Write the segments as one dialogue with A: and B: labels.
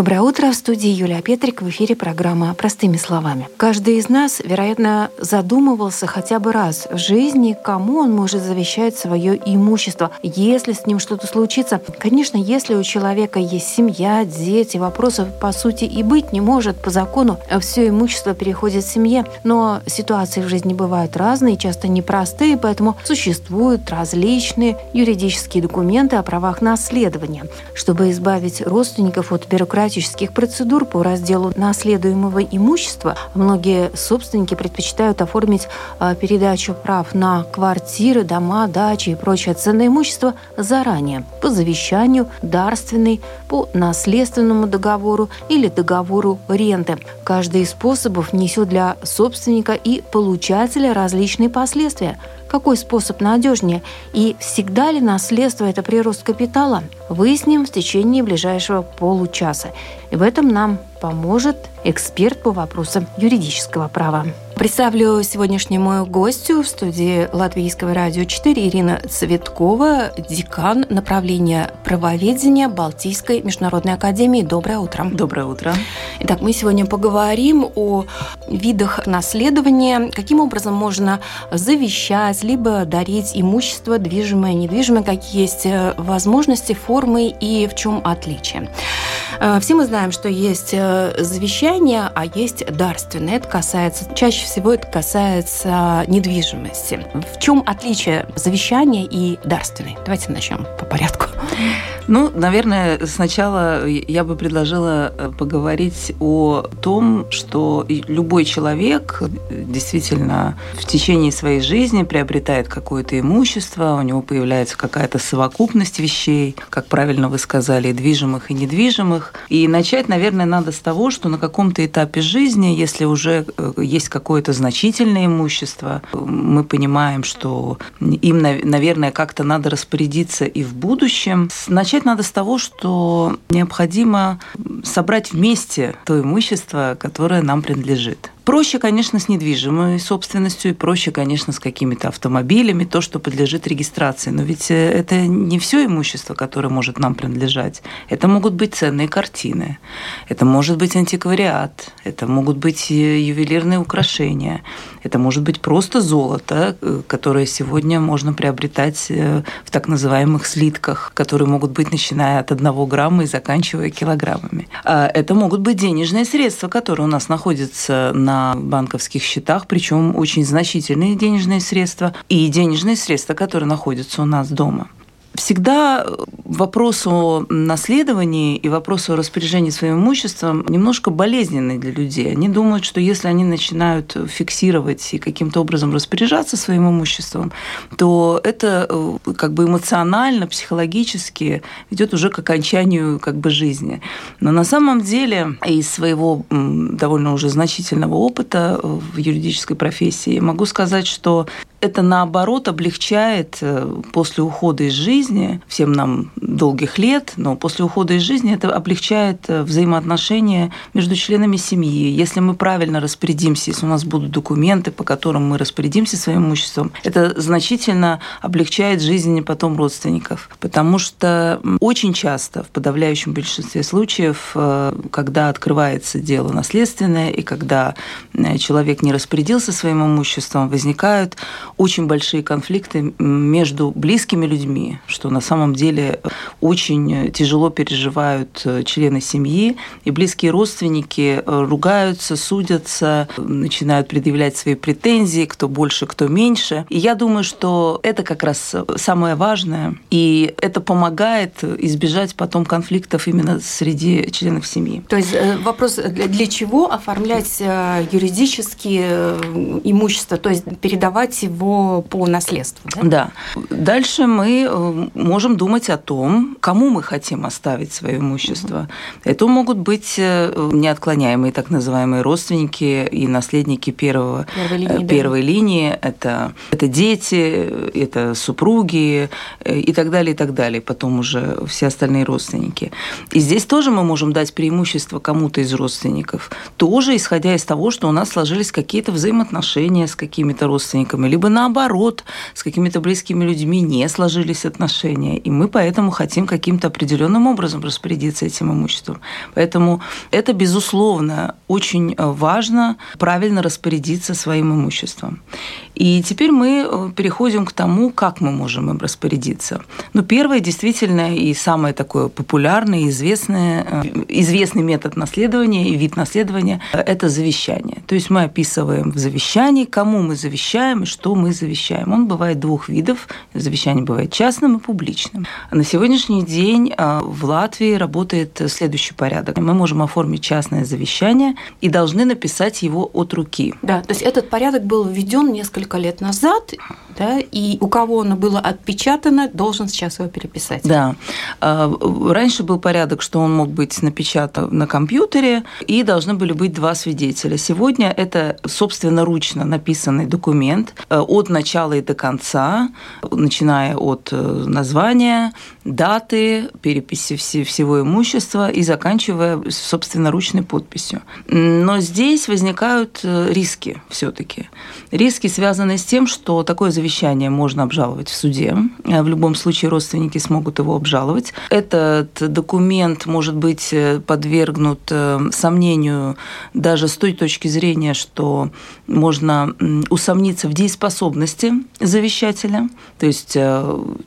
A: Доброе утро. В студии Юлия Петрик. В эфире программа «Простыми словами». Каждый из нас, вероятно, задумывался хотя бы раз в жизни, кому он может завещать свое имущество, если с ним что-то случится. Конечно, если у человека есть семья, дети, вопросов по сути и быть не может. По закону все имущество переходит семье. Но ситуации в жизни бывают разные, часто непростые, поэтому существуют различные юридические документы о правах наследования. Чтобы избавить родственников от бюрократии, бюрократических процедур по разделу наследуемого имущества многие собственники предпочитают оформить а, передачу прав на квартиры, дома, дачи и прочее ценное имущество заранее по завещанию, дарственной, по наследственному договору или договору ренты. Каждый из способов несет для собственника и получателя различные последствия – какой способ надежнее и всегда ли наследство – это прирост капитала? Выясним в течение ближайшего получаса. И в этом нам поможет эксперт по вопросам юридического права. Представлю сегодняшнюю мою гостью в студии Латвийского радио 4 Ирина Цветкова, декан направления правоведения Балтийской международной академии. Доброе утро.
B: Доброе утро.
A: Итак, мы сегодня поговорим о видах наследования, каким образом можно завещать, либо дарить имущество, движимое, недвижимое, какие есть э, возможности, формы и в чем отличие. Э, все мы знаем, что есть э, завещание, а есть дарственное. Это касается, чаще всего это касается недвижимости. В чем отличие завещания и дарственной? Давайте начнем по порядку.
B: Ну, наверное, сначала я бы предложила э, поговорить о том, что любой человек действительно в течение своей жизни приобретает какое-то имущество, у него появляется какая-то совокупность вещей, как правильно вы сказали, движимых и недвижимых. И начать, наверное, надо с того, что на каком-то этапе жизни, если уже э, есть какое-то значительное имущество, мы понимаем, что им, наверное, как-то надо распорядиться и в будущем. Начать надо с того, что необходимо собрать вместе то имущество, которое нам принадлежит. Проще, конечно, с недвижимой собственностью, и проще, конечно, с какими-то автомобилями, то, что подлежит регистрации. Но ведь э, это не все имущество, которое может нам принадлежать. Это могут быть ценные картины, это может быть антиквариат, это могут быть э, ювелирные украшения, это может быть просто золото, э, которое сегодня можно приобретать в так называемых слитках, которые могут быть начиная от одного грамма и заканчивая килограммами. А это могут быть денежные средства, которые у нас находятся на банковских счетах, причем очень значительные денежные средства и денежные средства, которые находятся у нас дома. Всегда вопрос о наследовании и вопрос о распоряжении своим имуществом немножко болезненный для людей. Они думают, что если они начинают фиксировать и каким-то образом распоряжаться своим имуществом, то это э, как бы эмоционально, психологически ведет уже к окончанию как бы жизни. Но на самом деле из своего довольно уже значительного опыта в юридической профессии могу сказать, что это наоборот облегчает э, после ухода из жизни, всем нам долгих лет, но после ухода из жизни это облегчает э, взаимоотношения между членами семьи. Если мы правильно распорядимся, если у нас будут документы, по которым мы распорядимся своим имуществом, это значительно облегчает жизнь потом родственников. Потому что очень часто, в подавляющем большинстве случаев, э, когда открывается дело наследственное и когда человек не распорядился своим имуществом, возникают очень большие конфликты между близкими людьми, что на самом деле очень тяжело переживают э, члены семьи, и близкие родственники э, ругаются, судятся, начинают предъявлять свои претензии, кто больше, кто меньше. И я думаю, что это как раз самое важное, и это помогает избежать потом конфликтов именно среди членов семьи.
A: То есть э, вопрос, для чего оформлять юридические имущество, то есть передавать его по наследству.
B: Да? да. Дальше мы э, можем думать о том, кому мы хотим оставить свое имущество. Угу. Это могут быть э, неотклоняемые так называемые родственники и наследники первого, первой линии. Первой да? линии. Это, это дети, это супруги и так далее, и так далее. Потом уже все остальные родственники. И здесь тоже мы можем дать преимущество кому-то из родственников, тоже исходя из того, что у нас сложились какие-то взаимоотношения с какими-то родственниками, либо наоборот, с какими-то близкими людьми не сложились отношения, и мы поэтому хотим каким-то определенным образом распорядиться этим имуществом. Поэтому это, безусловно, очень важно правильно распорядиться своим имуществом. И теперь мы э, переходим к тому, как мы можем им распорядиться. Ну, первое, действительно, и самое такое популярное, известное, э, известный метод наследования и вид наследования – это завещание. То есть мы описываем в завещании, кому мы завещаем и что мы завещаем. Он бывает двух видов. Завещание бывает частным и публичным. На сегодняшний день э, в Латвии работает следующий порядок. Мы можем оформить частное завещание и должны написать его от руки.
A: Да, то есть этот порядок был введен несколько лет назад, да, и у кого оно было отпечатано, должен сейчас его переписать.
B: Да. А, раньше был порядок, что он мог быть напечатан на компьютере, и должны были быть два свидетеля. Сегодня это собственноручно написанный документ э, от начала и до конца, начиная от э, названия, даты, переписи всего имущества и заканчивая собственноручной подписью. Но здесь возникают э, риски все-таки. Риски связаны с тем, что такое завещание можно обжаловать в суде. Э, в любом случае родственники смогут его обжаловать. Этот документ может быть подвергнут сомнению даже с той точки зрения, что можно усомниться в дееспособности завещателя. То есть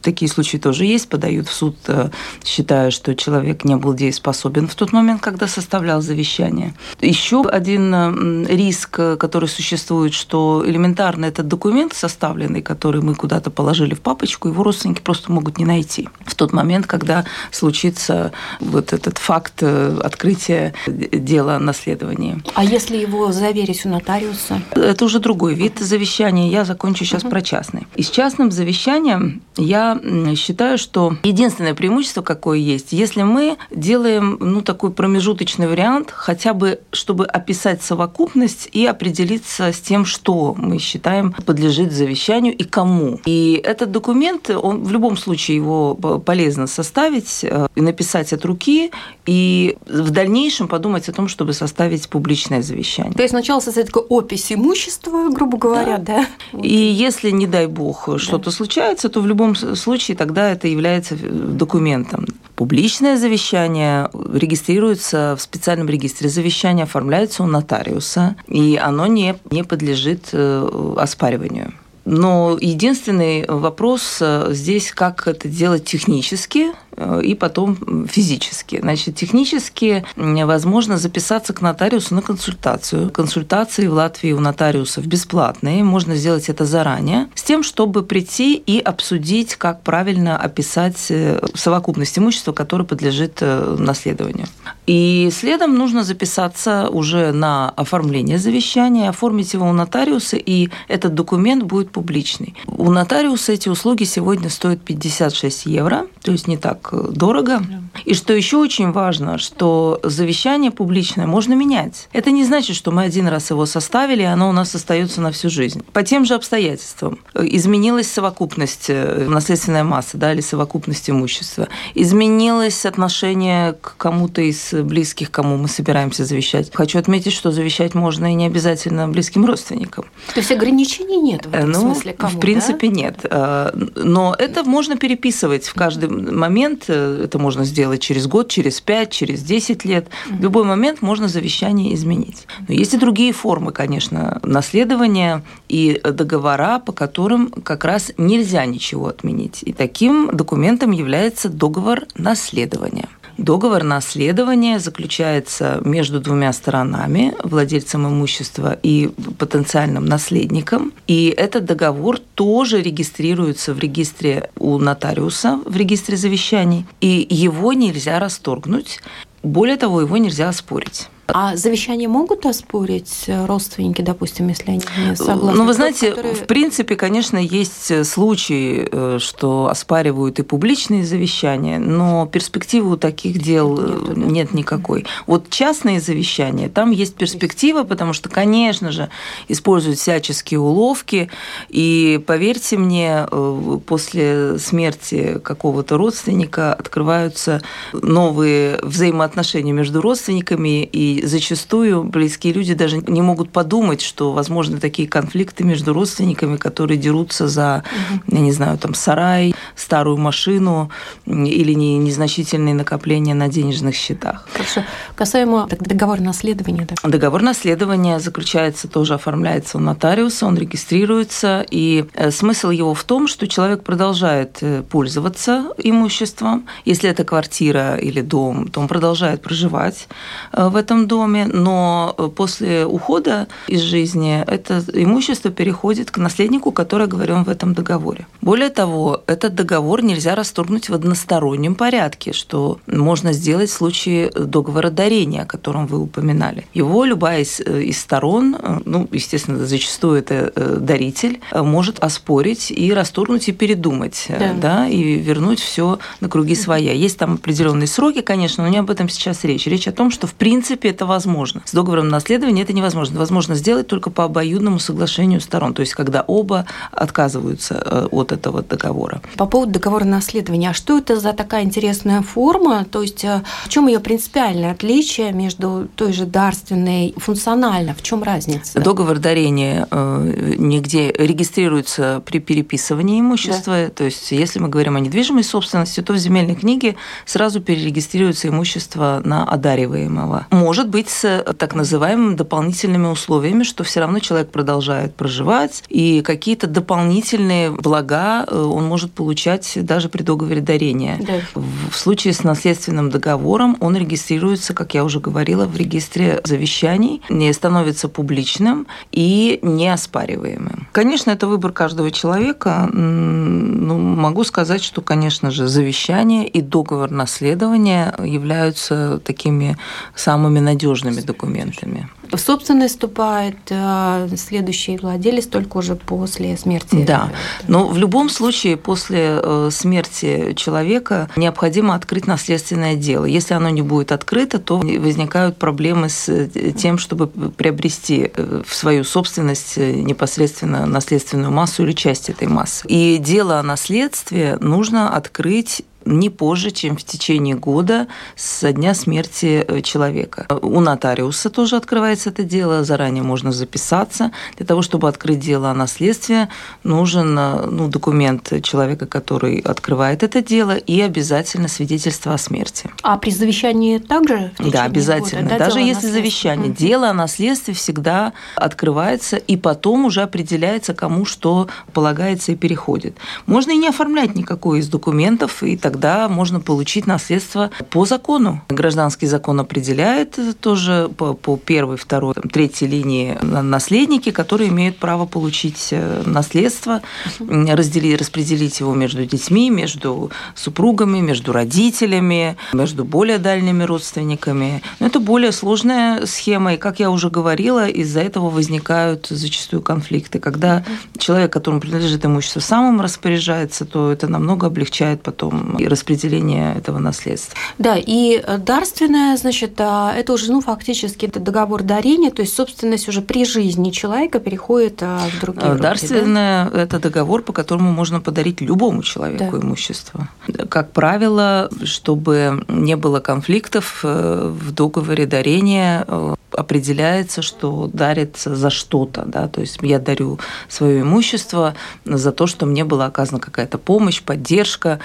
B: такие случаи тоже есть, подают в суд, э, считая, что человек не был дееспособен в тот момент, когда составлял завещание. Еще один э, риск, э, который существует, что элементарно этот документ составленный, который мы куда-то положили в папочку, его родственники просто могут не найти в тот момент, когда случится вот этот факт открытия дела о наследовании.
A: А если его заверить у нотариуса?
B: Это уже другой вид завещания. Я закончу сейчас угу. про частный. И с частным завещанием я считаю, что единственное преимущество, какое есть, если мы делаем ну, такой промежуточный вариант, хотя бы чтобы описать совокупность и определиться с тем, что мы считаем подлежит завещанию и кому. И этот документ, он в любом случае его полезно составить э, и написать от руки, и в дальнейшем подумать о том, чтобы составить публичное завещание.
A: То есть сначала создать такой опись имущества, грубо говоря, да?
B: да? И если, не дай бог, что-то случается, то в любом случае тогда это является документом. Публичное завещание регистрируется в специальном регистре завещания, оформляется у нотариуса, и оно не, не подлежит э, оспариванию. Но единственный вопрос э, здесь, как это делать технически, Э, и потом физически. Значит, технически возможно записаться к нотариусу на консультацию. Консультации в Латвии у нотариусов бесплатные, можно сделать это заранее, с тем, чтобы прийти и обсудить, как правильно описать э, совокупность имущества, которое подлежит наследованию. И следом нужно записаться уже на оформление завещания, оформить его у нотариуса, и этот документ будет публичный. У нотариуса эти услуги сегодня стоят 56 евро, то есть не так так дорого. И что еще очень важно, что завещание публичное можно менять. Это не значит, что мы один раз его составили, и оно у нас остается на всю жизнь. По тем же обстоятельствам. Изменилась совокупность, э, наследственная масса, да, или совокупность имущества. Изменилось отношение к кому-то из близких, кому мы собираемся завещать. Хочу отметить, что завещать можно и не обязательно близким родственникам.
A: То есть ограничений нет в этом ну, смысле? Кому,
B: в принципе, да? нет. Э, но это можно переписывать в каждый момент момент, э, это можно сделать через год, через пять, через десять лет, в любой момент можно завещание изменить. Но есть и другие формы, конечно, наследования и договора, по которым как раз нельзя ничего отменить. И таким документом является договор наследования. Договор наследования заключается между двумя сторонами, владельцем имущества и потенциальным наследником. И этот договор тоже регистрируется в регистре у нотариуса, в регистре завещаний. И его нельзя расторгнуть. Более того, его нельзя оспорить.
A: А завещание могут оспорить родственники, допустим, если они не согласны?
B: Ну, вы знаете, которые... в принципе, конечно, есть случаи, э, что оспаривают и публичные завещания, но перспективы у таких дел нет, э, нет никакой. Вот частные завещания, там есть перспектива, потому что, конечно же, используют всяческие уловки, и поверьте мне, э, после смерти какого-то родственника открываются новые взаимоотношения между родственниками, и зачастую близкие люди даже не могут подумать, что возможны такие конфликты между родственниками, которые дерутся за, я не знаю, там сарай, старую машину или незначительные накопления на денежных счетах.
A: Хорошо. Касаемо договора наследования.
B: Да? Договор наследования заключается, тоже оформляется у нотариуса, он регистрируется, и э, смысл его в том, что человек продолжает э, пользоваться имуществом. Если это квартира или дом, то он продолжает проживать э, в этом доме, но после ухода из жизни это имущество переходит к наследнику, который оговорен в этом договоре. Более того, этот договор нельзя расторгнуть в одностороннем порядке, что можно сделать в случае договора дарения, о котором вы упоминали. Его любая из, из сторон, ну, естественно, зачастую это даритель, может оспорить и расторгнуть и передумать, да, да и вернуть все на круги своя. Есть там определенные сроки, конечно, но не об этом сейчас речь. Речь о том, что в принципе это возможно. С договором наследования это невозможно. Возможно сделать только по обоюдному соглашению сторон, то есть когда оба отказываются э, от этого договора.
A: По поводу договора наследования, а что это за такая интересная форма? То есть э, в чем ее принципиальное отличие между той же дарственной функционально? В чем разница?
B: Договор дарения э, нигде регистрируется при переписывании имущества. Да. То есть если мы говорим о недвижимой собственности, то в земельной книге сразу перерегистрируется имущество на одариваемого. Может быть с так называемыми дополнительными условиями, что все равно человек продолжает проживать, и какие-то дополнительные блага э, он может получать даже при договоре дарения. Да. В случае с наследственным договором он регистрируется, как я уже говорила, в регистре завещаний, не становится публичным и неоспариваемым. Конечно, это выбор каждого человека. Ну, могу сказать, что, конечно же, завещание и договор наследования являются такими самыми надежными документами
A: в собственность вступает э, следующий владелец только уже после смерти.
B: Да, но в любом случае после э, смерти человека необходимо открыть наследственное дело. Если оно не будет открыто, то возникают проблемы с э, тем, чтобы приобрести в свою собственность непосредственно наследственную массу или часть этой массы. И дело о наследстве нужно открыть не позже, чем в течение года со дня смерти э, человека. У нотариуса тоже открывается это дело, заранее можно записаться. Для того, чтобы открыть дело о наследстве, нужен э, ну, документ человека, который открывает это дело, и обязательно свидетельство о смерти.
A: А при завещании также?
B: Да, обязательно. Года, да, Даже если завещание. Mm-hmm. Дело о наследстве всегда открывается, и потом уже определяется, кому что полагается и переходит. Можно и не оформлять никакой из документов, и так тогда можно получить наследство по закону. Гражданский закон определяет тоже по, по первой, второй, там, третьей линии наследники, которые имеют право получить э, наследство, разделить, распределить его между детьми, между супругами, между родителями, между более дальними родственниками. Но это более сложная схема, и, как я уже говорила, из-за этого возникают зачастую конфликты. Когда человек, которому принадлежит имущество, сам им распоряжается, то это намного облегчает потом и распределение этого наследства.
A: Да, и дарственное, значит, а, это уже, ну, фактически это договор дарения, то есть собственность уже при жизни человека переходит а, в другие руки.
B: Дарственное да? – это договор, по которому можно подарить любому человеку да. имущество. Как правило, чтобы не было конфликтов э, в договоре дарения, э, определяется, что дарится за что-то, да, то есть я дарю свое имущество за то, что мне была оказана какая-то помощь, поддержка,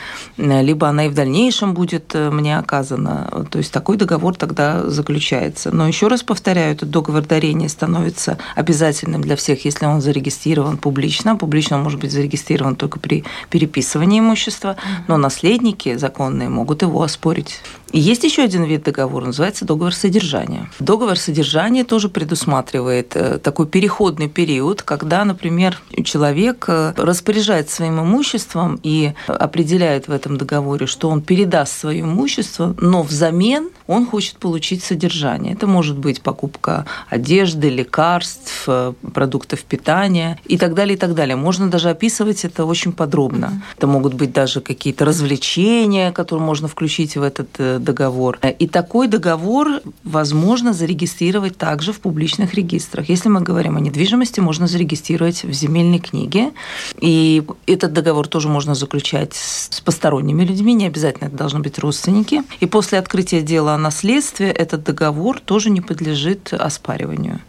B: либо она и в дальнейшем будет э, мне оказана. То есть такой договор тогда заключается. Но еще раз повторяю, этот договор дарения становится обязательным для всех, если он зарегистрирован публично. Публично он может быть зарегистрирован только при переписывании имущества, но наследники законные могут его оспорить. И есть еще один вид договора, называется договор содержания. Договор содержания тоже предусматривает э, такой переходный период, когда, например, человек э, распоряжается своим имуществом и определяет в этом договоре, что он передаст свое имущество, но взамен он хочет получить содержание. Это может быть покупка одежды, лекарств, э, продуктов питания и так далее, и так далее. Можно даже описывать это очень подробно. Mm-hmm. Это могут быть даже какие-то развлечения, которые можно включить в этот э, договор. И такой договор возможно зарегистрировать также в публичных регистрах. Если мы говорим о недвижимости, можно зарегистрировать в земельной книге. И этот договор тоже можно заключать с посторонними людьми, не обязательно это должны быть родственники. И после открытия дела наследстве этот договор тоже не подлежит оспариванию.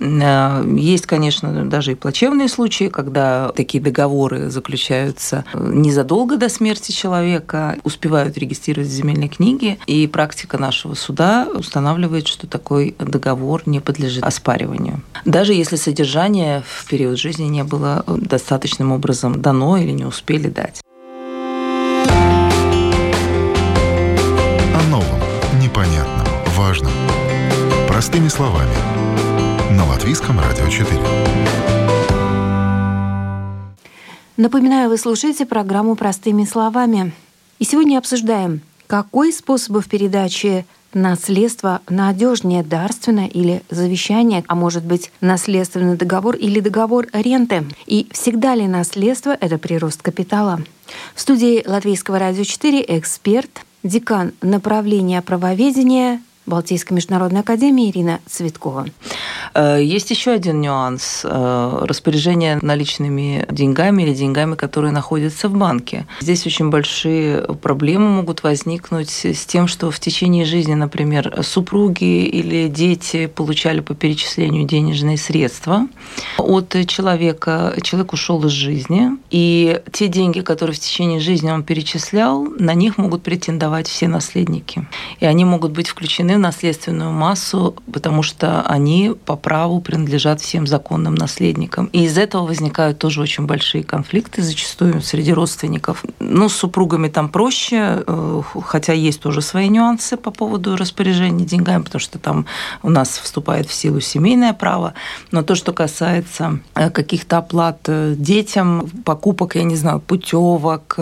B: Э, есть, конечно, даже и плачевные случаи, когда такие договоры заключаются незадолго до смерти человека, успевают регистрировать в земельной книге, и практика нашего суда устанавливает, что такой договор не подлежит оспариванию. Даже если содержание в период жизни не было достаточным образом дано или не успели дать.
C: Простыми словами – на Латвийском радио 4.
A: Напоминаю, вы слушаете программу «Простыми словами». И сегодня обсуждаем, какой способов передачи наследства надежнее дарственное или завещание, а может быть наследственный договор или договор ренты. И всегда ли наследство – это прирост капитала? В студии Латвийского радио 4 эксперт, декан направления правоведения Балтийской международной академии Ирина Цветкова.
B: Э, есть еще один нюанс. Э, распоряжение наличными деньгами или деньгами, которые находятся в банке. Здесь очень большие проблемы могут возникнуть с тем, что в течение жизни, например, супруги или дети получали по перечислению денежные средства от человека. Человек ушел из жизни, и те деньги, которые в течение жизни он перечислял, на них могут претендовать все наследники. И они могут быть включены в наследственную массу, потому что они по праву принадлежат всем законным наследникам. И из этого возникают тоже очень большие конфликты зачастую среди родственников. Ну, с супругами там проще, э, хотя есть тоже свои нюансы по поводу распоряжения деньгами, потому что там у нас вступает в силу семейное право. Но то, что касается э, каких-то оплат э, детям, покупок, я не знаю, путевок,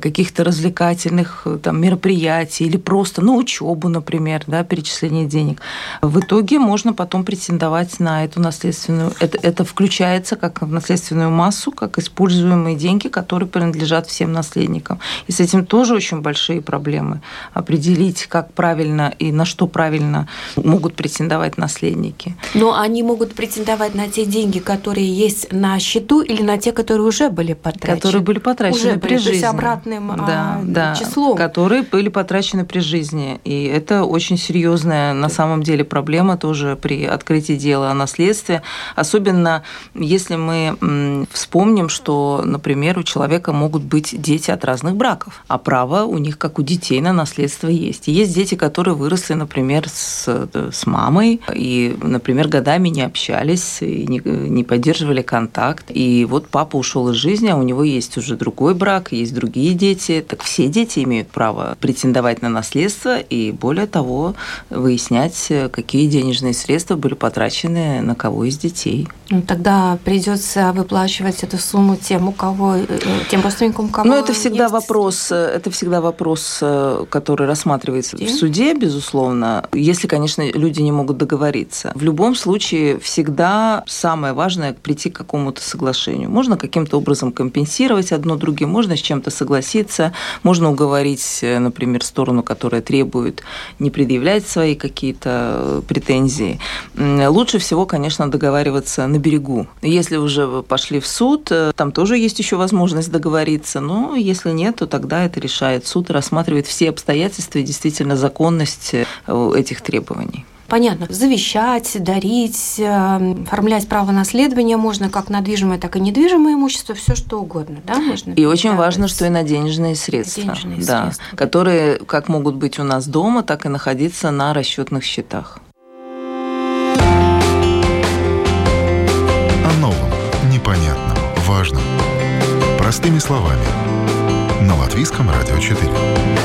B: каких-то развлекательных там, мероприятий или просто, ну, учебу, например, да, да, перечисление денег. В итоге можно потом претендовать на эту наследственную... Это, это включается как в наследственную массу, как используемые деньги, которые принадлежат всем наследникам. И с этим тоже очень большие проблемы. Определить, как правильно и на что правильно могут претендовать наследники.
A: Но они могут претендовать на те деньги, которые есть на счету, или на те, которые уже были потрачены.
B: Которые были потрачены уже при жизни. То есть
A: обратным
B: да,
A: а,
B: да,
A: числом.
B: Которые были потрачены при жизни. И это очень серьезная на самом деле проблема тоже при открытии дела о наследстве, особенно если мы вспомним, что, например, у человека могут быть дети от разных браков, а право у них, как у детей, на наследство есть. И есть дети, которые выросли, например, с, с мамой и, например, годами не общались, и не, не поддерживали контакт. И вот папа ушел из жизни, а у него есть уже другой брак, есть другие дети. Так все дети имеют право претендовать на наследство, и более того, выяснять, какие денежные средства были потрачены на кого из детей.
A: Ну, тогда придется выплачивать эту сумму тем, у кого, э, тем родственникам, у кого.
B: Ну, это всегда есть... вопрос, это всегда вопрос, который рассматривается в суде, безусловно, если, конечно, люди не могут договориться. В любом случае, всегда самое важное прийти к какому-то соглашению. Можно каким-то образом компенсировать одно другим, можно с чем-то согласиться, можно уговорить, например, сторону, которая требует не предъявлять предъявлять свои какие-то э, претензии. Лучше всего, конечно, договариваться на берегу. Если уже пошли в суд, э, там тоже есть еще возможность договориться, но если нет, то тогда это решает суд рассматривает все обстоятельства и действительно законность э, этих требований.
A: Понятно. Завещать, дарить, оформлять право наследования можно как на движимое, так и недвижимое имущество, все что угодно, да, можно.
B: И очень важно, что и на денежные средства, денежные да, средства. которые как могут быть у нас дома, так и находиться на расчетных счетах.
C: О новом, непонятном, важном. Простыми словами. На Латвийском радио 4.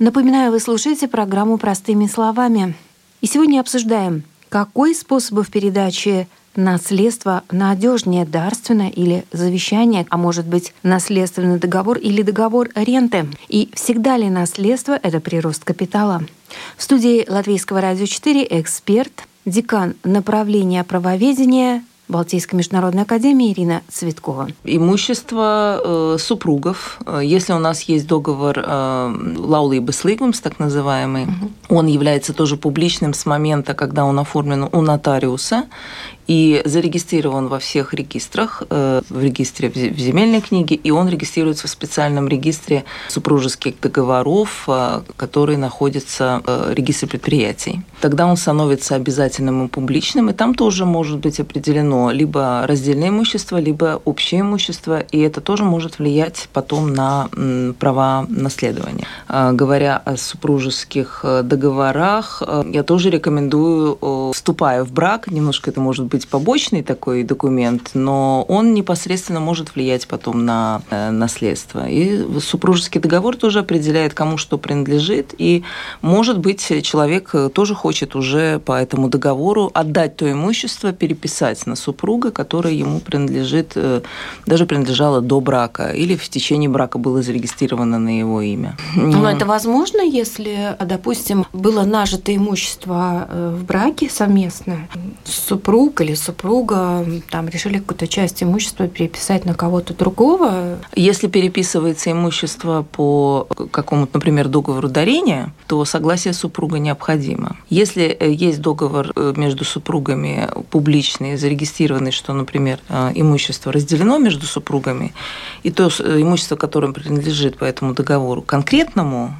A: Напоминаю, вы слушаете программу «Простыми словами». И сегодня обсуждаем, какой способов передачи наследство надежнее дарственное или завещание, а может быть наследственный договор или договор ренты? И всегда ли наследство — это прирост капитала? В студии Латвийского радио 4 эксперт, декан направления правоведения Балтийской международной академии Ирина Цветкова.
B: Имущество э, супругов. Э, если у нас есть договор э, Лаулибы Слигумс, так называемый, угу. он является тоже публичным с момента, когда он оформлен у нотариуса и зарегистрирован во всех регистрах, э, в регистре в земельной книге, и он регистрируется в специальном регистре супружеских договоров, э, который находится э, в регистре предприятий. Тогда он становится обязательным и публичным, и там тоже может быть определено либо раздельное имущество, либо общее имущество, и это тоже может влиять потом на права наследования. Говоря о супружеских договорах, я тоже рекомендую, вступая в брак, немножко это может быть быть побочный такой документ, но он непосредственно может влиять потом на э, наследство. И супружеский договор тоже определяет, кому что принадлежит. И, может быть, человек тоже хочет уже по этому договору отдать то имущество, переписать на супруга, которое ему принадлежит, э, даже принадлежало до брака, или в течение брака было зарегистрировано на его имя.
A: Но это возможно, если, допустим, было нажито имущество э, в браке совместно, супруг или или супруга там решили какую-то часть имущества переписать на кого-то другого.
B: Если переписывается имущество по какому-то, например, договору дарения, то согласие супруга необходимо. Если э, есть договор э, между супругами публичный, зарегистрированный, что, например, э, имущество разделено между супругами, и то имущество, которое принадлежит по этому договору конкретному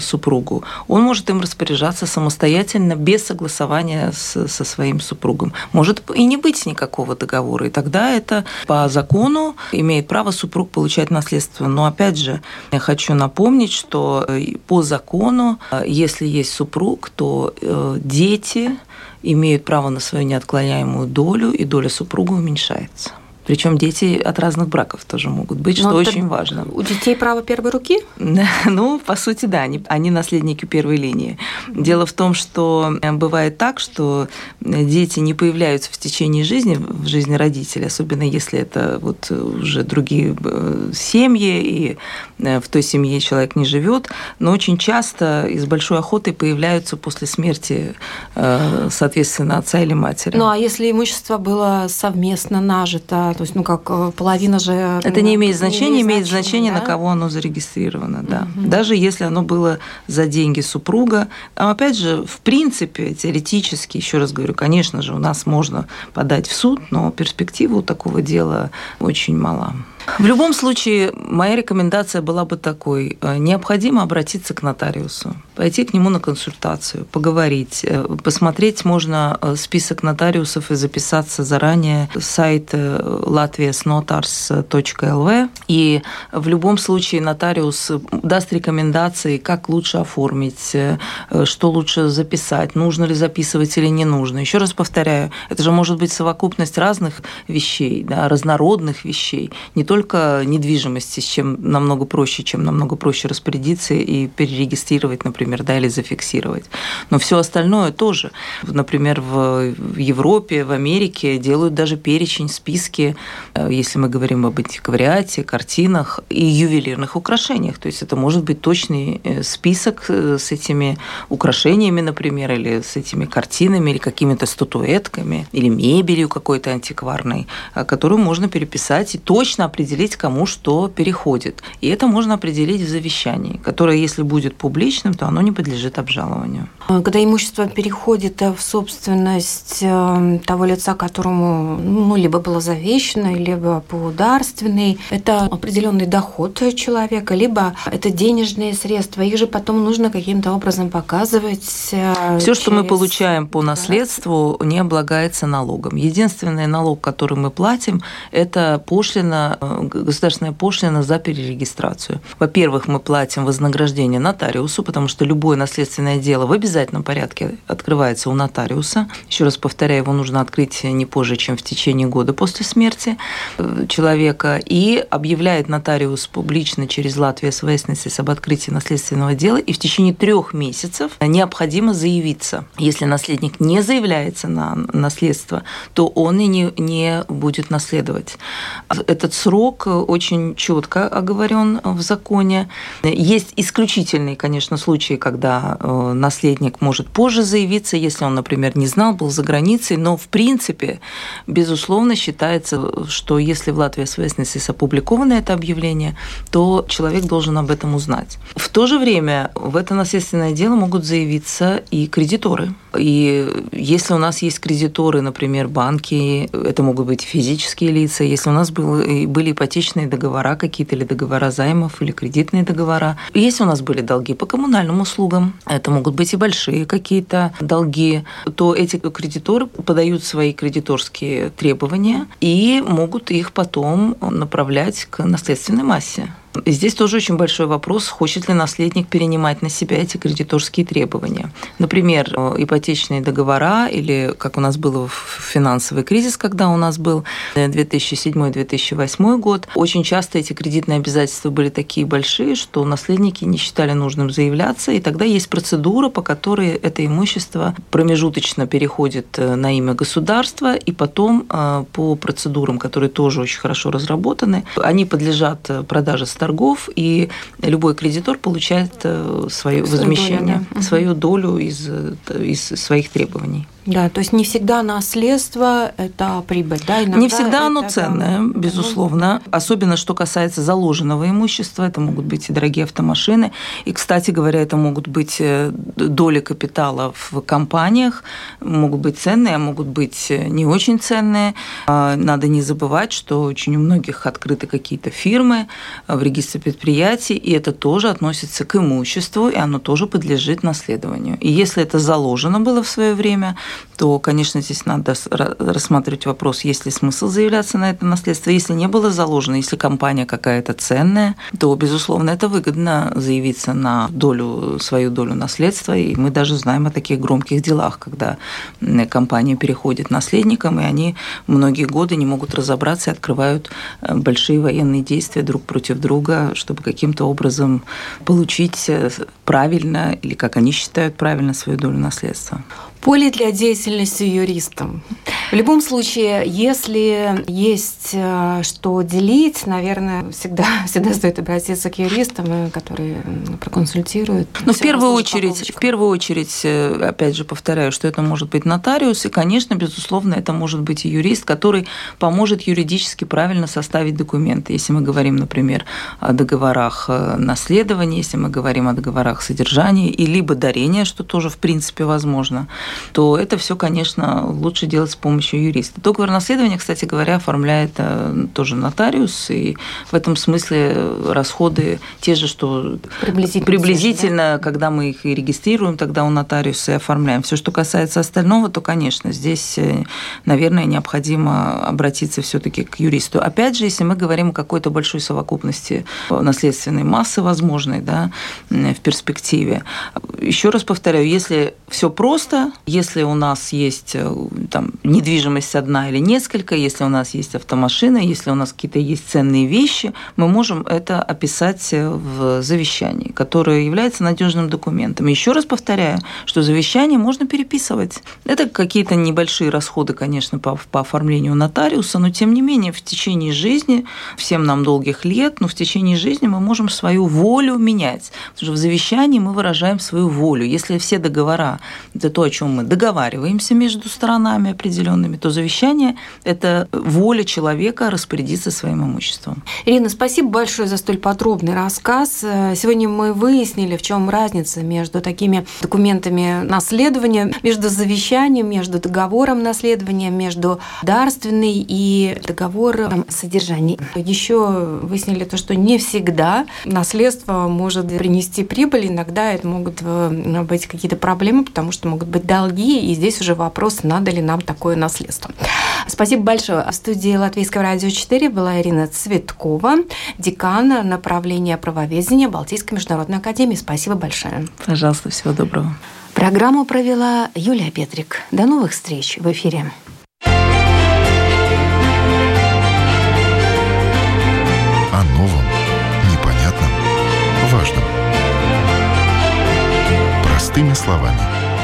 B: супругу, он может им распоряжаться самостоятельно, без согласования со своим супругом. Может и не быть никакого договора. И тогда это по закону имеет право супруг получать наследство. Но опять же, я хочу напомнить, что э, по закону, э, если есть супруг, то э, дети имеют право на свою неотклоняемую долю, и доля супруга уменьшается. Причем дети от разных браков тоже могут быть, что очень важно.
A: У детей право первой руки?
B: Ну, по сути, да, они, они наследники первой линии. Дело в том, что э, бывает так, что дети не появляются в течение жизни, в жизни родителей, особенно если это вот уже другие э, семьи, и э, в той семье человек не живет, но очень часто и с большой охотой появляются после смерти, соответственно, отца или матери.
A: Ну, а если имущество было совместно нажито, то есть, ну как э, половина же...
B: Это не имеет значения, не имеет значения, да? на кого оно зарегистрировано, да. Угу. Даже если оно было за деньги супруга. А опять же, в принципе, теоретически, еще раз говорю, конечно же, у нас можно подать в суд, но перспектива у такого дела очень мала. В любом случае, моя рекомендация была бы такой. Э, необходимо обратиться к нотариусу, пойти к нему на консультацию, поговорить. Э, посмотреть можно э, список нотариусов и записаться заранее сайт latviasnotars.lv. И в любом случае нотариус даст рекомендации, как лучше оформить, что лучше записать, нужно ли записывать или не нужно. Еще раз повторяю, это же может быть совокупность разных вещей, да, разнородных вещей, не только недвижимости, с чем намного проще, чем намного проще распорядиться и перерегистрировать, например, да, или зафиксировать. Но все остальное тоже. Например, в Европе, в Америке делают даже перечень, списки, э, если мы говорим об антиквариате, картинах и ювелирных украшениях. То есть это может быть точный э, список э, с этими украшениями, например, или с этими картинами, или какими-то статуэтками, или мебелью какой-то антикварной, которую можно переписать и точно определить, кому что переходит. И это можно определить в завещании, которое, если будет публичным, то оно не подлежит обжалованию.
A: А когда имущество переходит в собственность э, того лица, которому ну, либо было завещено, либо по дарственной, это определенный доход человека, либо это денежные средства. Их же потом нужно каким-то образом показывать.
B: Э, Все, через... что мы получаем по наследству, не облагается налогом. Единственный налог, который мы платим, это пошлина э, государственная пошлина за перерегистрацию. Во-первых, мы платим вознаграждение нотариусу, потому что что любое наследственное дело в обязательном порядке открывается у нотариуса. Еще раз повторяю, его нужно открыть не позже, чем в течение года после смерти э, человека. И объявляет нотариус публично через Латвию СВСНС об открытии наследственного дела. И в течение трех месяцев необходимо заявиться. Если наследник не заявляется на наследство, то он и не, не будет наследовать. Этот срок очень четко оговорен в законе. Есть исключительные, конечно, случаи, когда э, наследник может позже заявиться, если он, например, не знал, был за границей, но в принципе, безусловно, считается, что если в Латвии СВСНС опубликовано это объявление, то человек должен об этом узнать. В то же время в это наследственное дело могут заявиться и кредиторы. И если у нас есть кредиторы, например, банки, это могут быть физические лица, если у нас были, ипотечные договора какие-то или договора займов или кредитные договора, если у нас были долги по коммунальным услугам, это могут быть и большие какие-то долги, то эти кредиторы подают свои кредиторские требования и могут их потом направлять к наследственной массе. Здесь тоже очень большой вопрос, хочет ли наследник перенимать на себя эти кредиторские требования. Например, э, ипотечные договора или, как у нас было в финансовый кризис, когда у нас был 2007-2008 год, очень часто эти кредитные обязательства были такие большие, что наследники не считали нужным заявляться, и тогда есть процедура, по которой это имущество промежуточно переходит э, на имя государства, и потом э, по процедурам, которые тоже очень хорошо разработаны, они подлежат продаже торгов, и любой кредитор получает э, свое возмещение, свою долю из, э, из своих требований.
A: Да, то есть не всегда наследство – это прибыль, да?
B: Иногда не всегда оно ценное, безусловно. Особенно, что касается заложенного имущества. Это могут быть и дорогие автомашины. И, кстати говоря, это могут быть э, доли капитала в компаниях. Могут быть ценные, а могут быть э, не очень ценные. А, надо не забывать, что очень у многих открыты какие-то фирмы э, в регистре предприятий, и это тоже относится к имуществу, и оно тоже подлежит наследованию. И если это заложено было в свое время – то, конечно, здесь надо рассматривать вопрос, есть ли смысл заявляться на это наследство. Если не было заложено, если компания какая-то ценная, то, безусловно, это выгодно заявиться на долю, свою долю наследства. И мы даже знаем о таких громких делах, когда компания переходит наследникам, и они многие годы не могут разобраться и открывают э, большие военные действия друг против друга, чтобы каким-то образом получить э, правильно, или как они считают правильно, свою долю наследства.
A: Поле для деятельности юристом. В любом случае, если есть э, что делить, наверное, всегда, всегда стоит обратиться к юристам, э, которые проконсультируют.
B: Но ну, в первую очередь, в первую очередь, э, опять же повторяю, что это может быть нотариус, и, конечно, безусловно, это может быть и юрист, который поможет юридически правильно составить документы. Если мы говорим, например, о договорах наследования, если мы говорим о договорах содержания и либо дарения, что тоже в принципе возможно, то это все, конечно, лучше делать с помощью юриста. Договор наследования, кстати говоря, оформляет э, тоже нотариус, и в этом смысле расходы те же, что приблизительно, приблизительно да? когда мы их и регистрируем, тогда у нотариуса и оформляем. Все, что касается остального, то, конечно, здесь, э, наверное, необходимо обратиться все-таки к юристу. Опять же, если мы говорим о какой-то большой совокупности наследственной массы возможной да, в перспективе. Еще раз повторяю, если все просто, если у нас есть э, там, недвижимость одна или несколько, если у нас есть автомашина, если у нас какие-то есть ценные вещи, мы можем это описать э, в завещании, которое является надежным документом. Еще раз повторяю, что завещание можно переписывать. Это какие-то небольшие расходы, конечно, по, по оформлению нотариуса, но тем не менее в течение жизни, всем нам долгих лет, но в течение жизни мы можем свою волю менять. Потому что в завещании мы выражаем свою волю. Если все договора – это то, о чем мы договариваемся между сторонами определенными, то завещание – это воля человека распорядиться своим имуществом.
A: Ирина, спасибо большое за столь подробный рассказ. Сегодня мы выяснили, в чем разница между такими документами наследования, между завещанием, между договором наследования, между дарственной и договором содержания. Еще выяснили то, что не всегда наследство может принести прибыль, иногда это могут э, быть какие-то проблемы, потому что могут быть долги долги, и здесь уже вопрос, надо ли нам такое наследство. Спасибо большое. В студии Латвийского радио 4 была Ирина Цветкова, декан направления правоведения Балтийской международной академии. Спасибо большое.
B: Пожалуйста, всего доброго.
A: Программу провела Юлия Петрик. До новых встреч в эфире.
C: О новом, непонятном, важном. Простыми словами.